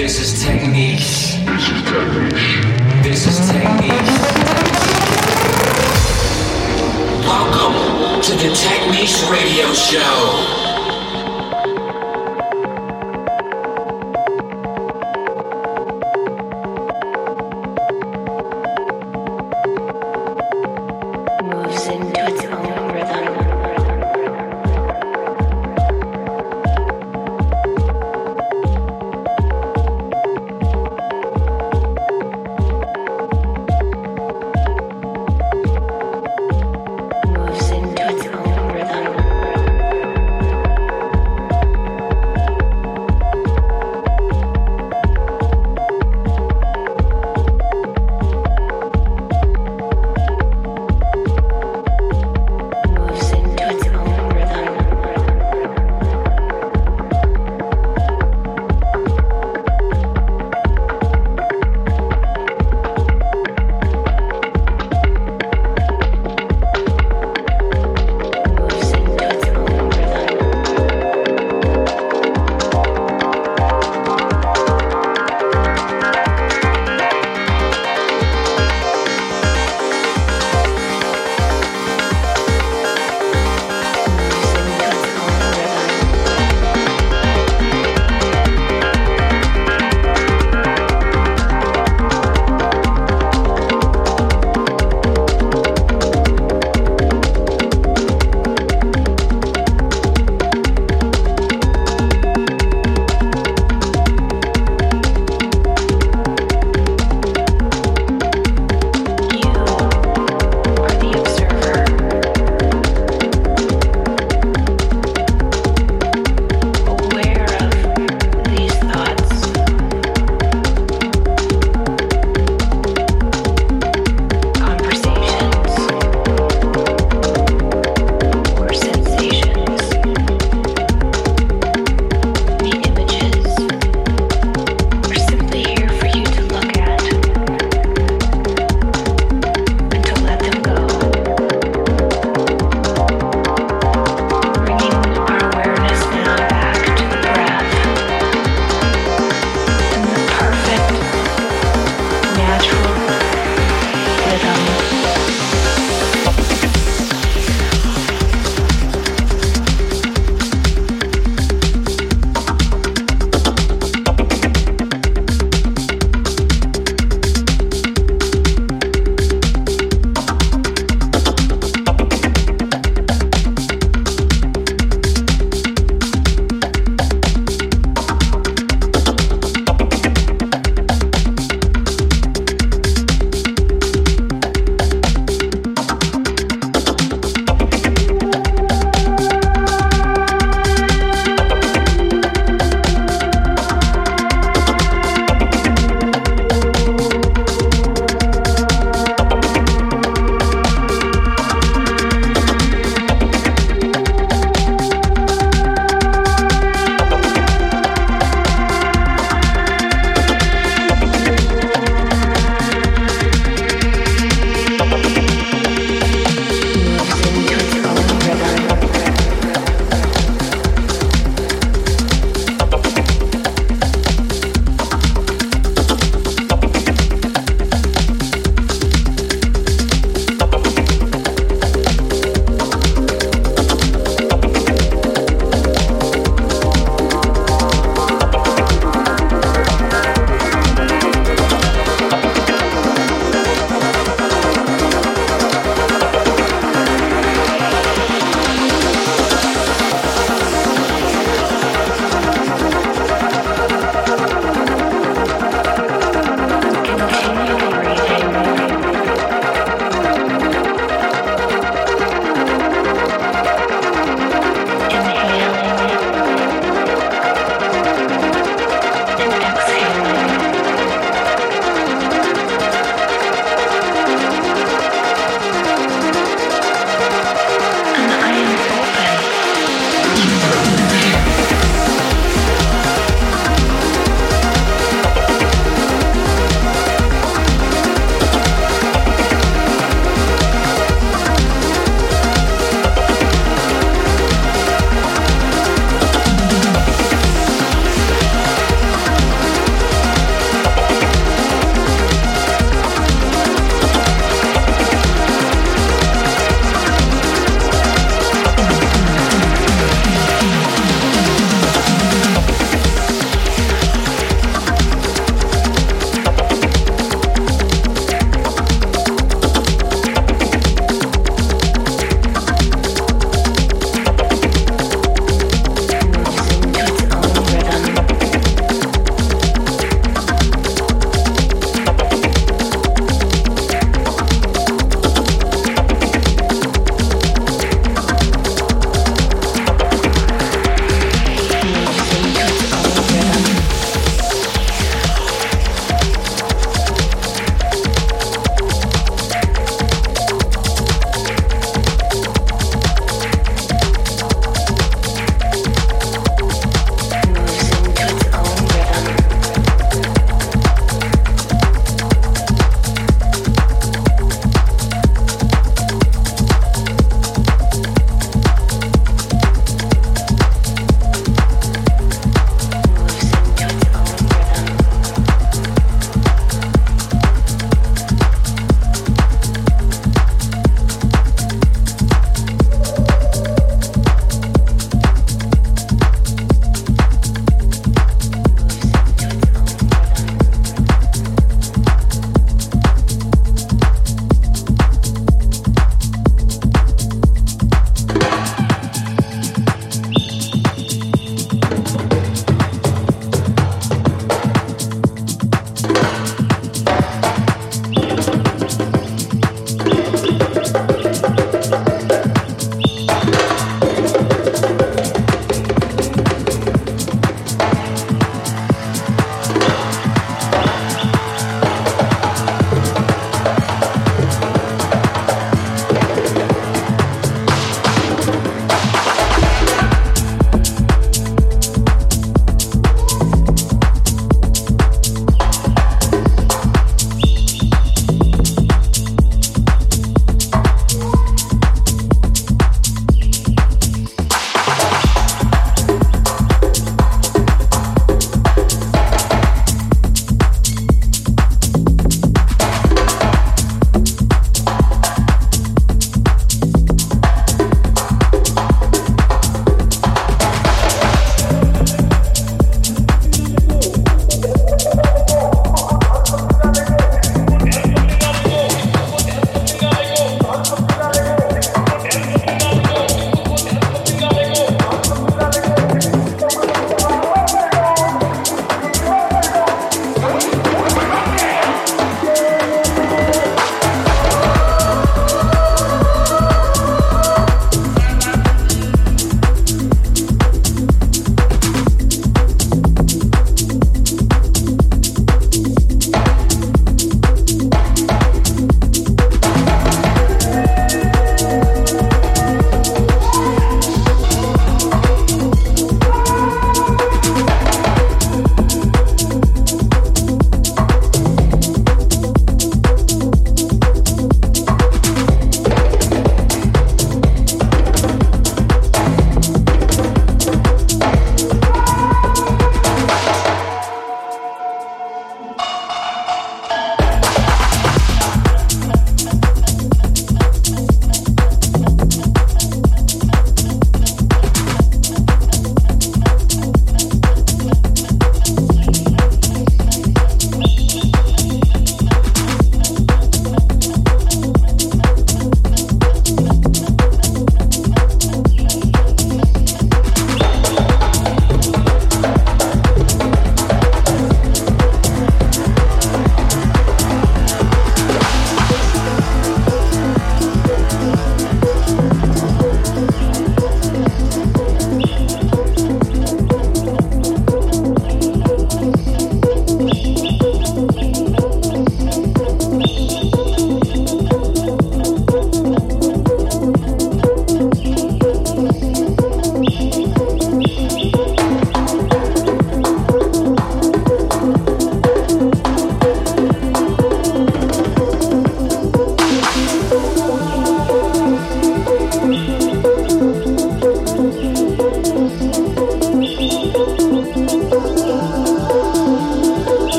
This is technique. This is techniques. This is technique. Welcome to the Techniques Radio Show.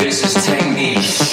This is Techniques.